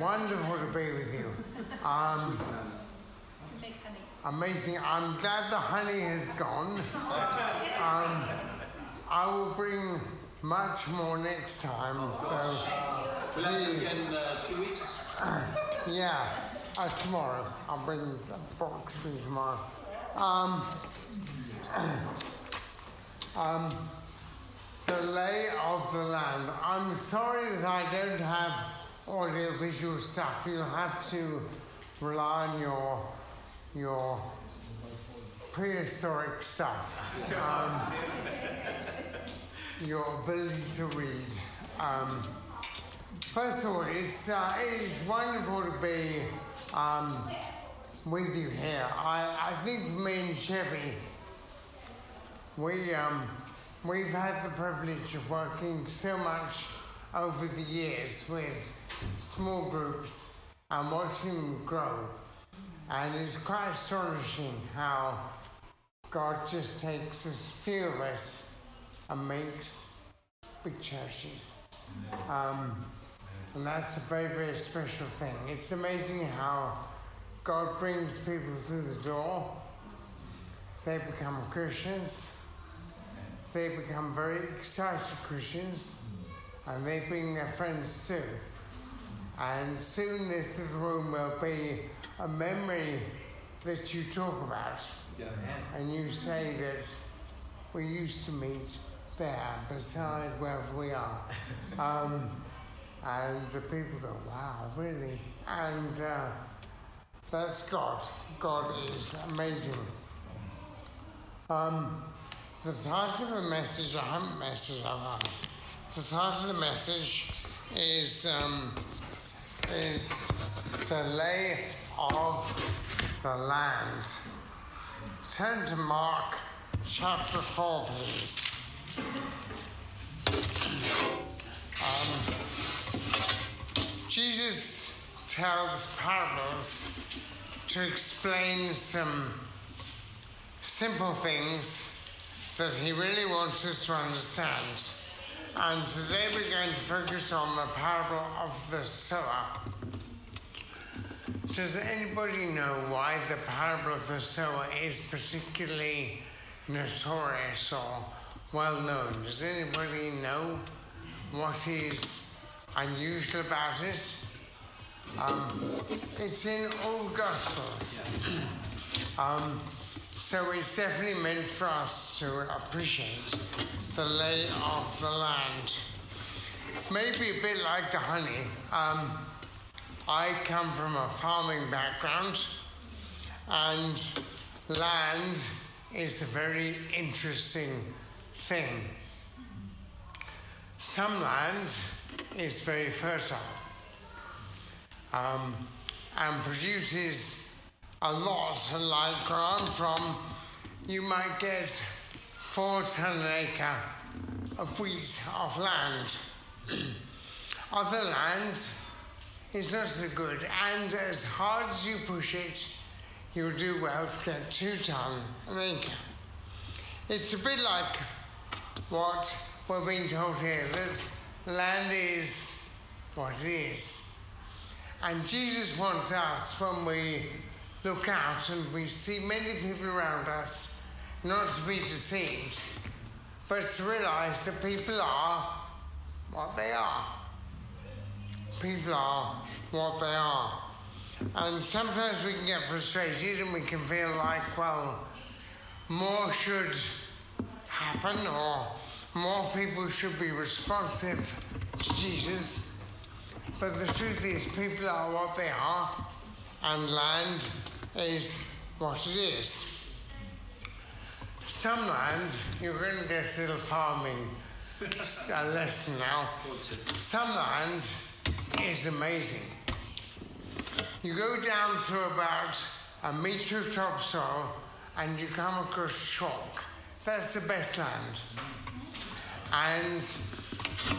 Wonderful to be with you. Um, amazing. I'm glad the honey has gone. Um, I will bring much more next time. So We'll please, again uh, two weeks. yeah, uh, tomorrow. I'll bring a box for you tomorrow. Um, um, the lay of the land. I'm sorry that I don't have audio visual stuff. You'll have to rely on your your prehistoric stuff. Um, your ability to read. Um, first of all, it's, uh, it is wonderful to be um, with you here. I, I think me and Chevy, we, um, we've had the privilege of working so much over the years with small groups and watching them grow. And it's quite astonishing how God just takes this few of us and makes big churches. Um, and that's a very, very special thing. It's amazing how God brings people through the door. They become Christians. They become very excited Christians. And they bring their friends too. And soon this little room will be a memory that you talk about. And you say that we used to meet there beside wherever we are. Um, and the people go, wow, really? And uh, that's God. God is amazing. Um, the title of the message, I haven't messaged out. The title of the message is um, is the lay of the land. Turn to Mark chapter four, please. Um, Jesus tells parables to explain some simple things that he really wants us to understand. And today we're going to focus on the parable of the sower. Does anybody know why the parable of the sower is particularly notorious or well known? Does anybody know what is unusual about it? Um, it's in all Gospels. um, so it's definitely meant for us to appreciate the lay of the land. Maybe a bit like the honey. Um, I come from a farming background, and land is a very interesting thing. Some land is very fertile um, and produces a lot, like I'm from, you might get four ton an acre of wheat of land. Other land is not so good, and as hard as you push it, you'll do well to get two ton an acre. It's a bit like what we're being told here that land is what it is. And Jesus wants us, when we look out and we see many people around us, not to be deceived, but to realize that people are what they are. People are what they are. And sometimes we can get frustrated and we can feel like, well, more should happen or more people should be responsive to Jesus. But the truth is, people are what they are, and land is what it is. Some land, you're going to get a little farming a lesson now. Some land is amazing. You go down through about a metre of topsoil and you come across chalk. That's the best land. And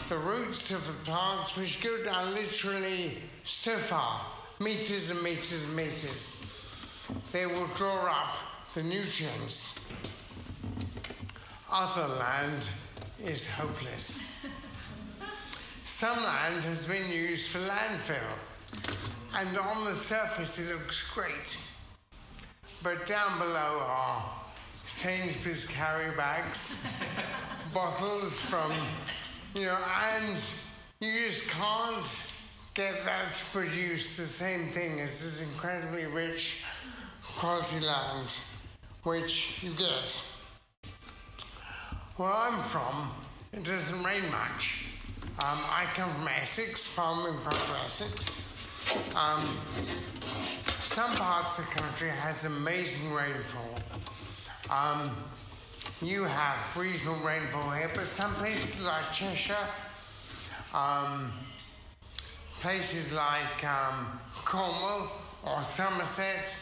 the roots of the plants, which go down literally so far, meters and meters and meters, they will draw up the nutrients. Other land is hopeless. Some land has been used for landfill. And on the surface, it looks great. But down below are Sainsbury's carry bags, bottles from, you know, and you just can't get that to produce the same thing as this incredibly rich quality land which you get. Where I'm from, it doesn't rain much. Um, I come from Essex, farming part of Essex. Um, some parts of the country has amazing rainfall. Um, you have reasonable rainfall here, but some places like Cheshire, um, places like um, Cornwall or Somerset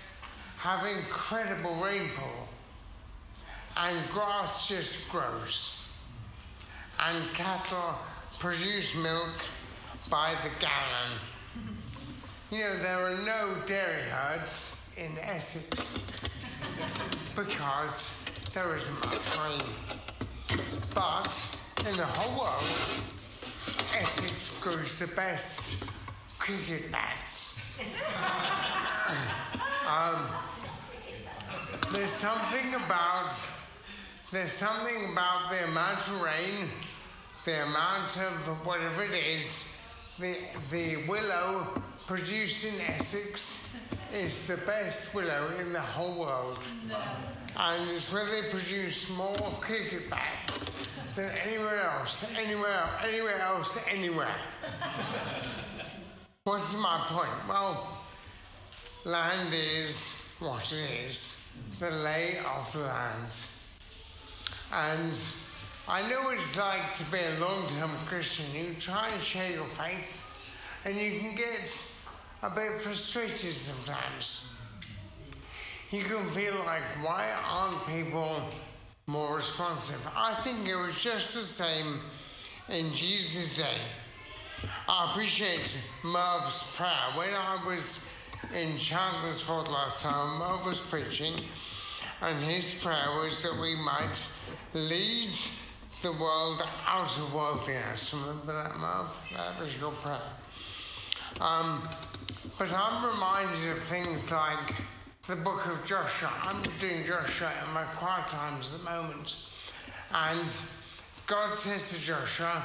have incredible rainfall and grass just grows. And cattle produce milk by the gallon. You know, there are no dairy herds in Essex because there isn't much rain. But in the whole world, Essex grows the best cricket bats. um, there's something about there's something about the amount of rain, the amount of whatever it is, the, the willow produced in Essex is the best willow in the whole world. And it's where they produce more cricket bats than anywhere else, anywhere, anywhere else, anywhere. What's my point? Well, land is what it is, the lay of the land. And I know what it's like to be a long term Christian. You try and share your faith, and you can get a bit frustrated sometimes. You can feel like, why aren't people more responsive? I think it was just the same in Jesus' day. I appreciate Merv's prayer. When I was in Chandler's Ford last time, Merv was preaching, and his prayer was that we might lead the world out of worldliness. Remember that, Merv? That was your prayer. Um, but I'm reminded of things like the book of Joshua. I'm doing Joshua in my quiet times at the moment. And God says to Joshua,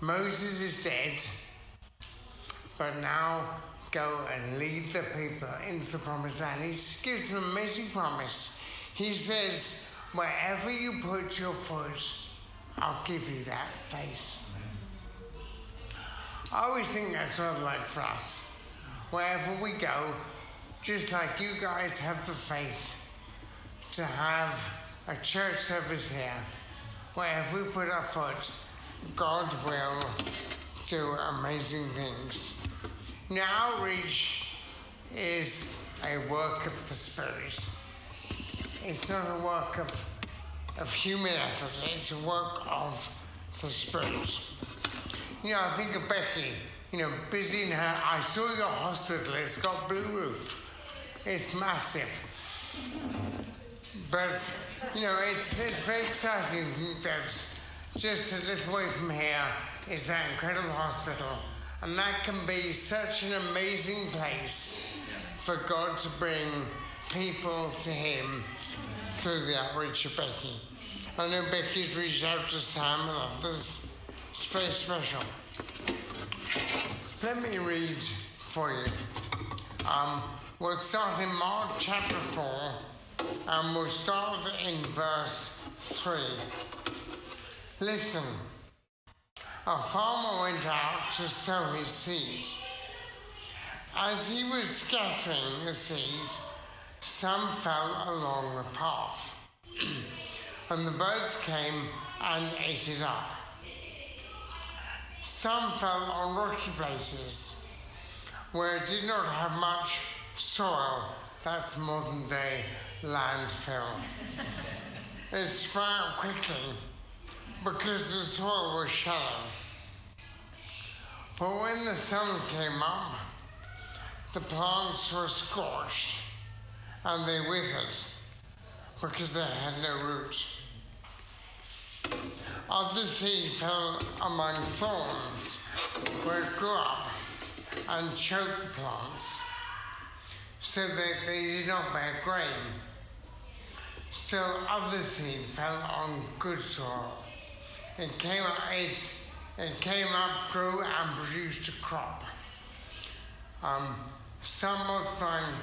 Moses is dead, but now go and lead the people into the promised land. He gives an amazing promise. He says, Wherever you put your foot, I'll give you that place. I always think that's sort of like for us. Wherever we go, just like you guys have the faith to have a church service here, wherever we put our foot, God will do amazing things. Now, is a work of the Spirit. It's not a work of, of human effort, it's a work of the Spirit. You know, I think of Becky, you know, busy in her. I saw your hospital, it's got blue roof, it's massive. But, you know, it's, it's very exciting that just a little way from here is that incredible hospital. And that can be such an amazing place for God to bring people to Him through the outreach of Becky. I know Becky's reached out to Sam and others. It's very special. Let me read for you. Um, we'll start in Mark chapter 4 and we'll start in verse 3. Listen, a farmer went out to sow his seeds. As he was scattering the seeds, some fell along the path, and the birds came and ate it up. Some fell on rocky places where it did not have much soil. That's modern day landfill. it sprang quickly because the soil was shallow. But when the sun came up, the plants were scorched and they withered because they had no root. Other seed fell among thorns where it grew up and choked plants so that they did not bear grain. Still other seed fell on good soil. It came up, it, it came up, grew, and produced a crop. Um, some multiplying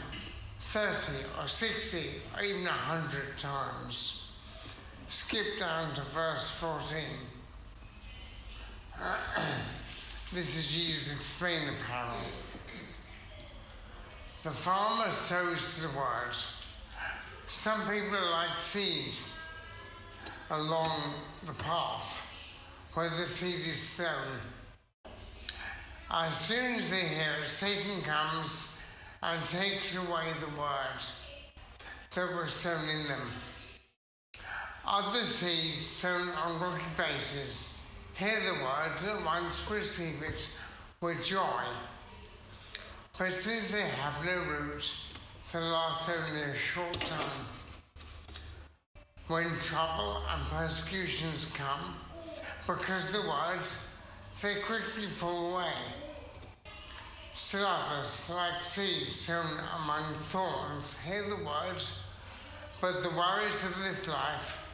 30 or 60 or even 100 times. Skip down to verse 14. this is Jesus explaining the parable. The farmer sows the word. Some people like seeds along the path where the seed is sown. As soon as they hear Satan comes and takes away the word that was sown in them. Other seeds sown on rocky places hear the word and at once receive it with joy. But since they have no root, they last only a short time. When trouble and persecutions come, because the words, they quickly fall away. Others, like seeds sown among thorns, hear the words, but the worries of this life,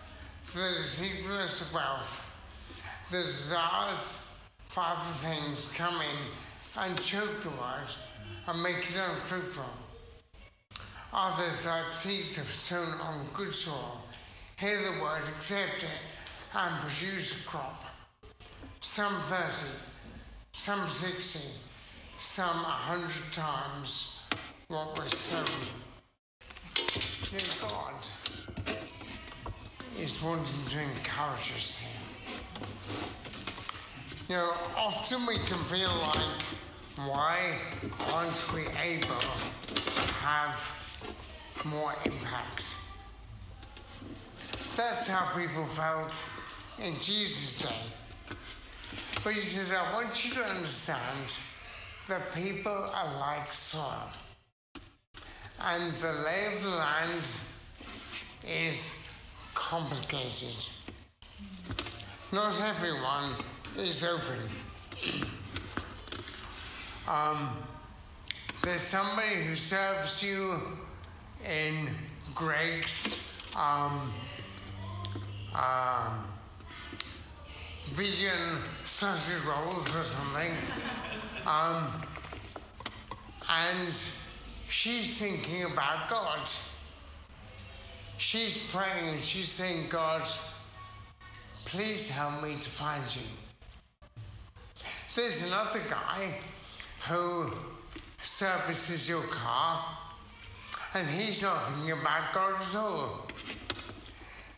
the deceitfulness of wealth, the desires for other things come in and choke the word and make it unfruitful. Others, like seeds sown on good soil, hear the word, accept it, and produce a crop. Some 30, some 60, some a hundred times what was sown. Dear God is wanting to encourage us here. You know, often we can feel like, why aren't we able to have more impact? That's how people felt in Jesus' day. But he says, I want you to understand that people are like soil. And the lay of the land is complicated. Not everyone is open. Um, there's somebody who serves you in Greggs um, um, vegan sausage rolls or something. Um, and she's thinking about God. She's praying and she's saying, God, please help me to find you. There's another guy who services your car and he's not thinking about God at all.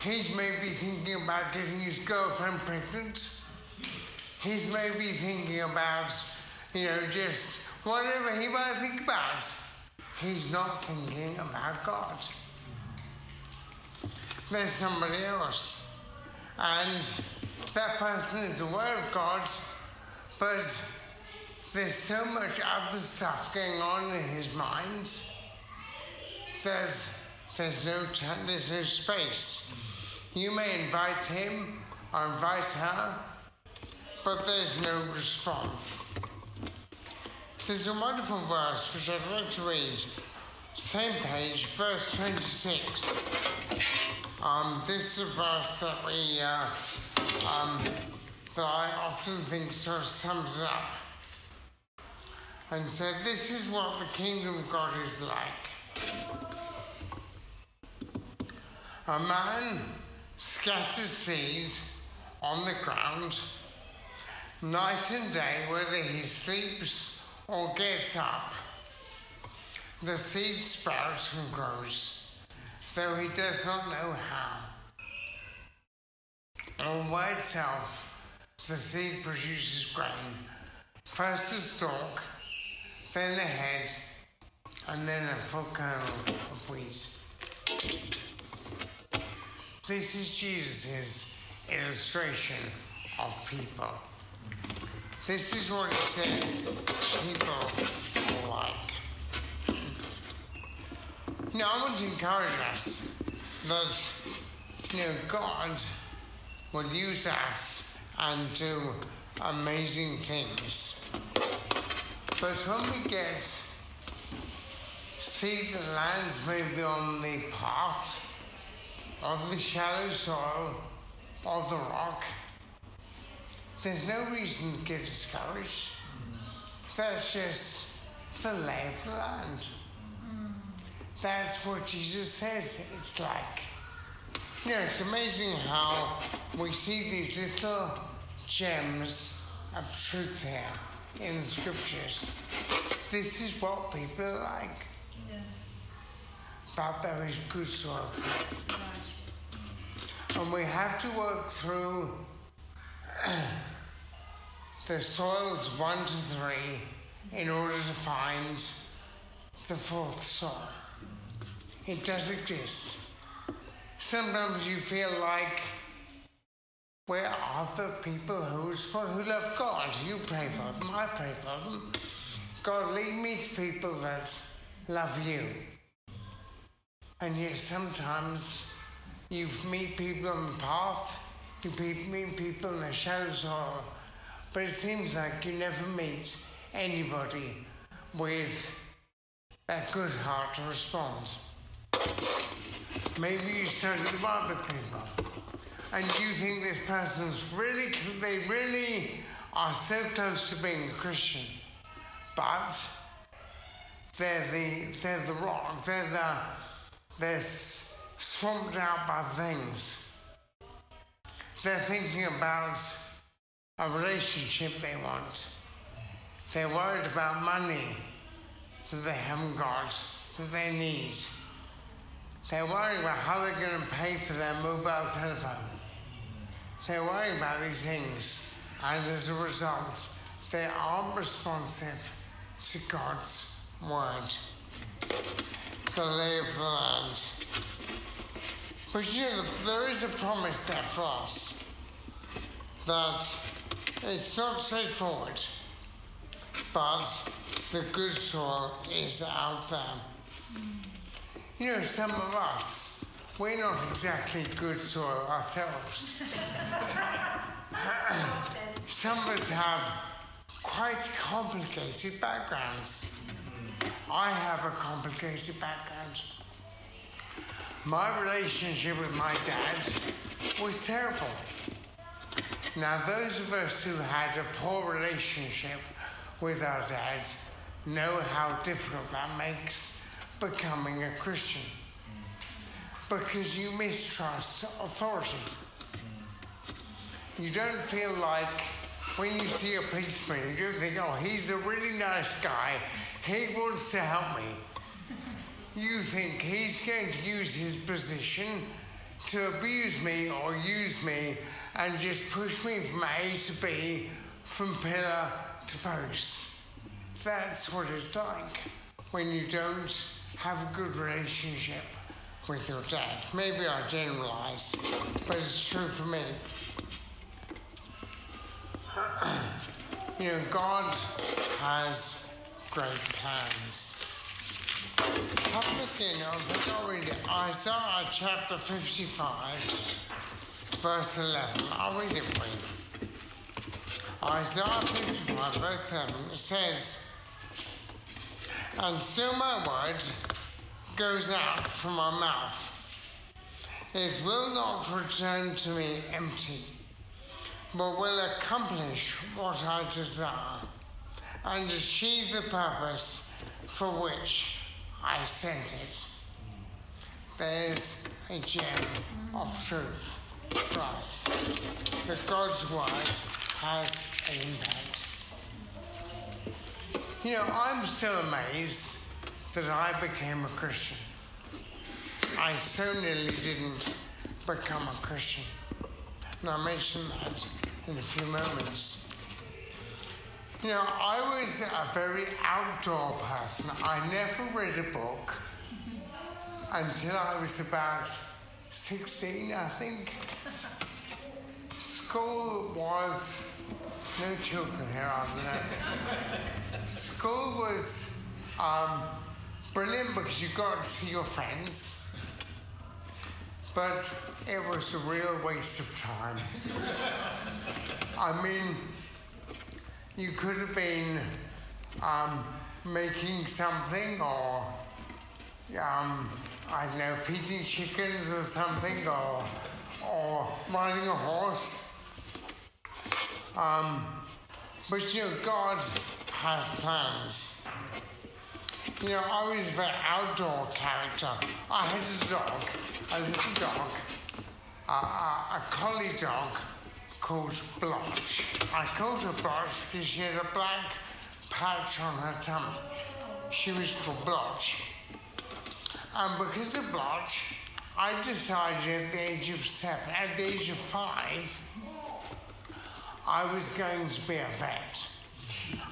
He's maybe thinking about getting his girlfriend pregnant. He's maybe thinking about, you know, just whatever he might think about. He's not thinking about God. There's somebody else. And that person is aware of God, but there's so much other stuff going on in his mind. There's there's no there's no space. You may invite him or invite her, but there's no response. There's a wonderful verse which I'd like to read. Same page, verse 26. Um, this is a verse that we, uh, um, that I often think sort of sums it up. And said, This is what the kingdom of God is like. A man scatters seeds on the ground night and day, whether he sleeps or gets up. The seed sprouts and grows, though he does not know how. On by itself, the seed produces grain. First a stalk, then a head, and then a full kernel of wheat. This is Jesus' illustration of people. This is what it says people like. Now, I want to encourage us that, you know, God will use us and do amazing things. But when we get see the lands maybe on the path of the shallow soil of the rock, there's no reason to get discouraged. That's just the lay of the land. That's what Jesus says it's like. You know, it's amazing how we see these little gems of truth here in the scriptures. This is what people like. But there is good soil And we have to work through the soils one to three in order to find the fourth soil. It does exist. Sometimes you feel like where are the people who, who love God? You pray for them, I pray for them. God, lead me to people that love you. And yet sometimes you meet people on the path, you meet people in the shadows, or, but it seems like you never meet anybody with a good heart to respond. Maybe you study the Bible people and you think this person's really, they really are so close to being a Christian, but they're the, they're the rock, they're the, they're swamped out by things. They're thinking about a relationship they want. They're worried about money that they haven't got, that they need. They're worrying about how they're going to pay for their mobile telephone. They're worrying about these things, and as a result, they aren't responsive to God's word. The lay of the land. But you know, there is a promise there for us that it's not straightforward, but the good soil is out there. You know, some of us, we're not exactly good soil ourselves. some of us have quite complicated backgrounds. I have a complicated background. My relationship with my dad was terrible. Now, those of us who had a poor relationship with our dad know how difficult that makes becoming a Christian. Because you mistrust authority. You don't feel like when you see a policeman, you think, oh, he's a really nice guy. He wants to help me. You think he's going to use his position to abuse me or use me and just push me from A to B, from pillar to post. That's what it's like when you don't have a good relationship with your dad. Maybe I generalize, but it's true for me. you know, God has great plans. Have a look in, I'll read it. Isaiah chapter 55, verse 11. I'll read it for you. Isaiah 55, verse 11 says, And so my word goes out from my mouth. It will not return to me empty, but will accomplish what I desire and achieve the purpose for which I sent it. There's a gem of truth for us that God's word has an impact. You know, I'm still amazed that I became a Christian. I so nearly didn't become a Christian. And I'll mention that in a few moments. You know, I was a very outdoor person. I never read a book until I was about 16, I think. School was no children here, I don't know. School was um, brilliant because you got to see your friends, but it was a real waste of time. I mean, you could have been um, making something or um, I don't know, feeding chickens or something or, or riding a horse. Um, but you know, God has plans. You know, I was a very outdoor character. I had a dog, a little dog, a, a, a collie dog called Blotch. I called her Blotch because she had a black patch on her tummy. She was called Blotch. And because of Blotch, I decided at the age of seven, at the age of five, I was going to be a vet.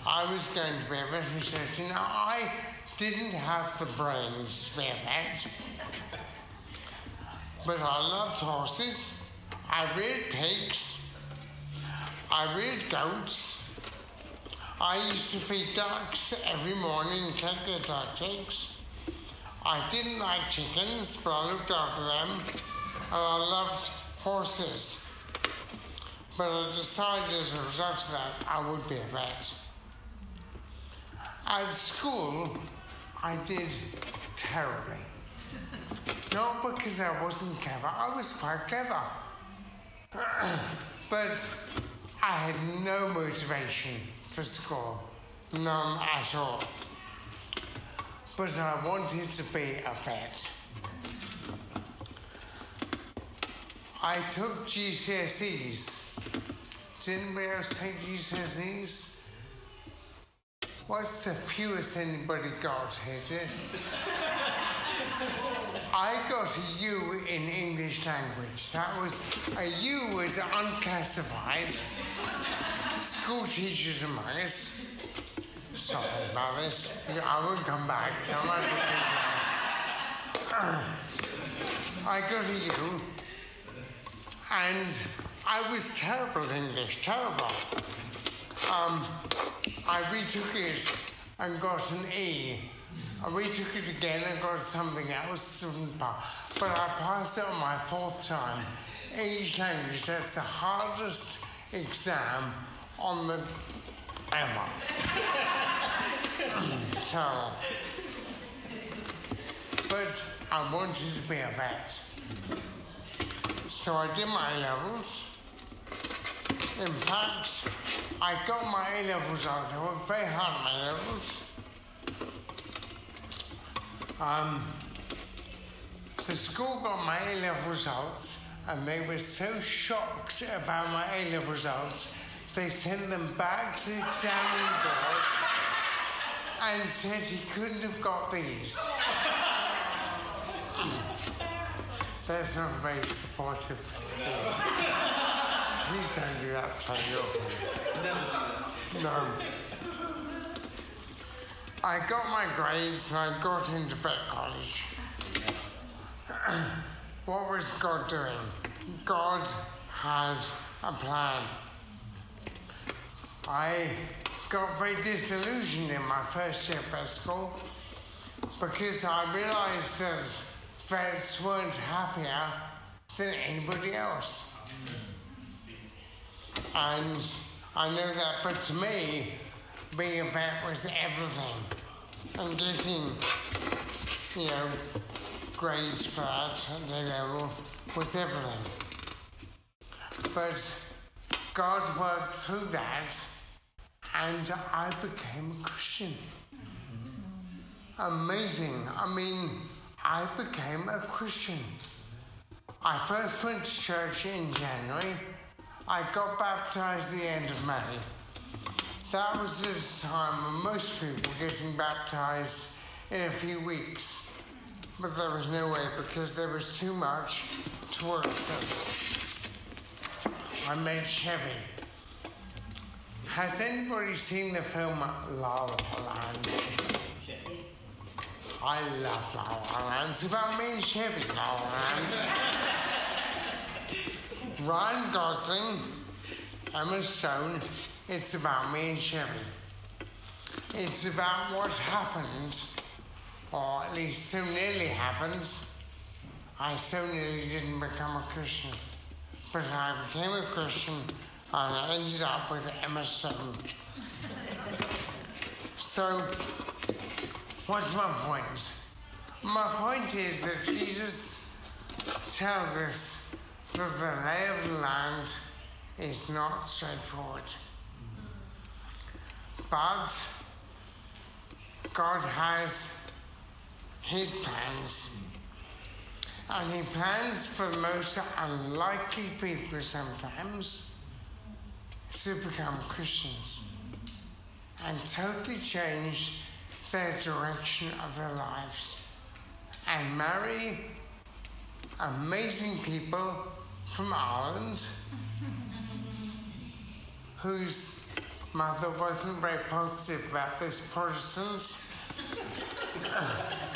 I was going to be a vet researcher. Now, I didn't have the brains a vet, but I loved horses. I reared pigs. I reared goats. I used to feed ducks every morning collect their duck eggs. I didn't like chickens, but I looked after them, and I loved horses. But I decided as a result of that, I would be a vet. At school, I did terribly. Not because I wasn't clever, I was quite clever. but I had no motivation for school, none at all. But I wanted to be a vet. I took GCSEs. Did anybody else take GCSEs? What's the fewest anybody got here? I got a U in English language. That was a U was unclassified. School teachers among us. Sorry about this. I won't come back. I. I got a U, and I was terrible at English, terrible. Um, I retook it and got an E. I retook it again and got something else. But I passed it on my fourth time. English language, that's the hardest exam on the ever. Terrible. But I wanted to be a vet. So I did my levels. In fact, I got my A level results. I worked very hard on my levels. Um, the school got my A level results, and they were so shocked about my A level results, they sent them back to the examining board and said he couldn't have got these. That's not very supportive for school. Please don't do that, Tony. Never do that. No. I got my grades and I got into vet college. what was God doing? God had a plan. I got very disillusioned in my first year of school because I realized that vets weren't happier than anybody else. And I know that, but to me, being a vet was everything. And getting, you know, grades for that at the level was everything. But God worked through that, and I became a Christian. Amazing. I mean, I became a Christian. I first went to church in January. I got baptized the end of May. That was a time when most people were getting baptized in a few weeks. But there was no way because there was too much to work through. I made Chevy. Has anybody seen the film La La Land? I love La La Land. It's about me and Chevy, La La Land. Ryan Gosling, Emma Stone, it's about me and Chevy. It's about what happened, or at least so nearly happened. I so nearly didn't become a Christian, but I became a Christian and I ended up with Emma Stone. So, what's my point? My point is that Jesus tells us the lay of the land is not straightforward. But God has his plans. And he plans for most unlikely people sometimes to become Christians and totally change their direction of their lives and marry amazing people from Ireland whose mother wasn't very positive about this Protestants. Uh,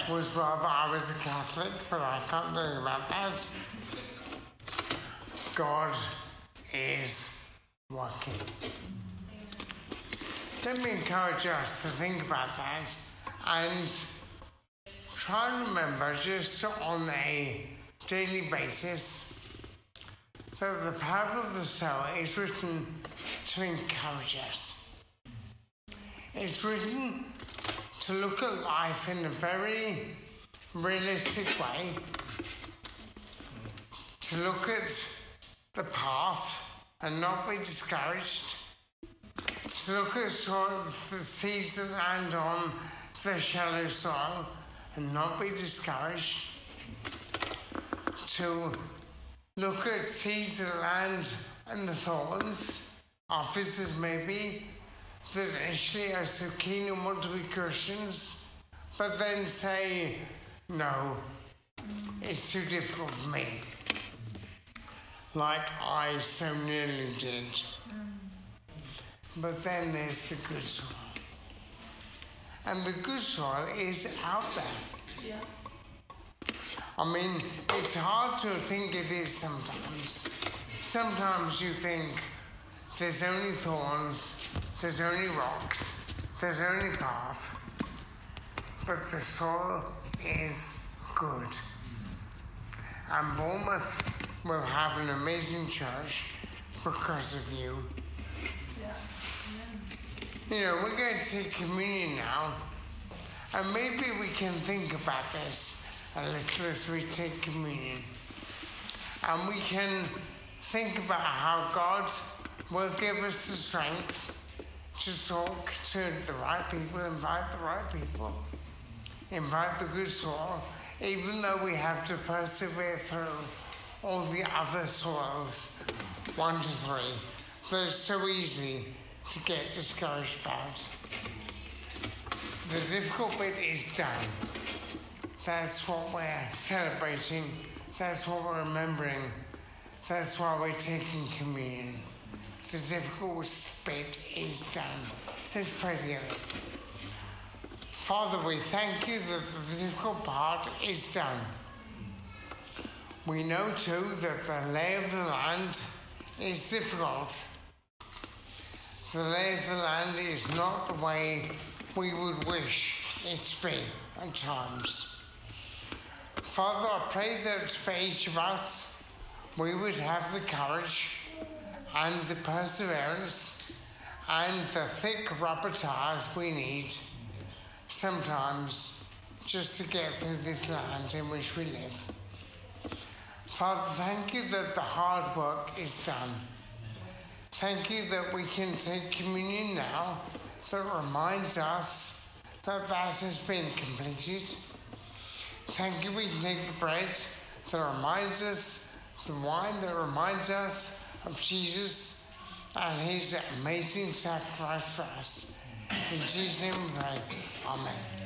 was rather I was a Catholic, but I can't do about that. God is working. Let me encourage us to think about that and try and remember just on a daily basis that the parable of the sower is written to encourage us. It's written to look at life in a very realistic way, to look at the path and not be discouraged to look at soil, the seeds that land on the shallow soil and not be discouraged. To look at that land in the thorns, officers maybe, that initially are so keen and want to be Christians, but then say, no, it's too difficult for me. Like I so nearly did. But then there's the good soil. And the good soil is out there. Yeah. I mean, it's hard to think it is sometimes. Sometimes you think there's only thorns, there's only rocks, there's only path, but the soil is good. And Bournemouth will have an amazing church because of you. Yeah. You know, we're going to take communion now, and maybe we can think about this a little as we take communion. And we can think about how God will give us the strength to talk to the right people, invite the right people, invite the good soil, even though we have to persevere through all the other soils, one to three. That is so easy to get discouraged about. The difficult bit is done. That's what we're celebrating. That's what we're remembering. That's why we're taking communion. The difficult bit is done. Let's pray together. Father, we thank you that the difficult part is done. We know too that the lay of the land is difficult the lay of the land is not the way we would wish it to be at times. Father, I pray that for each of us, we would have the courage and the perseverance and the thick rubber tires we need sometimes just to get through this land in which we live. Father, thank you that the hard work is done. Thank you that we can take communion now that reminds us that that has been completed. Thank you we take the bread that reminds us, the wine that reminds us of Jesus and his amazing sacrifice for us. In Jesus' name we pray. Amen.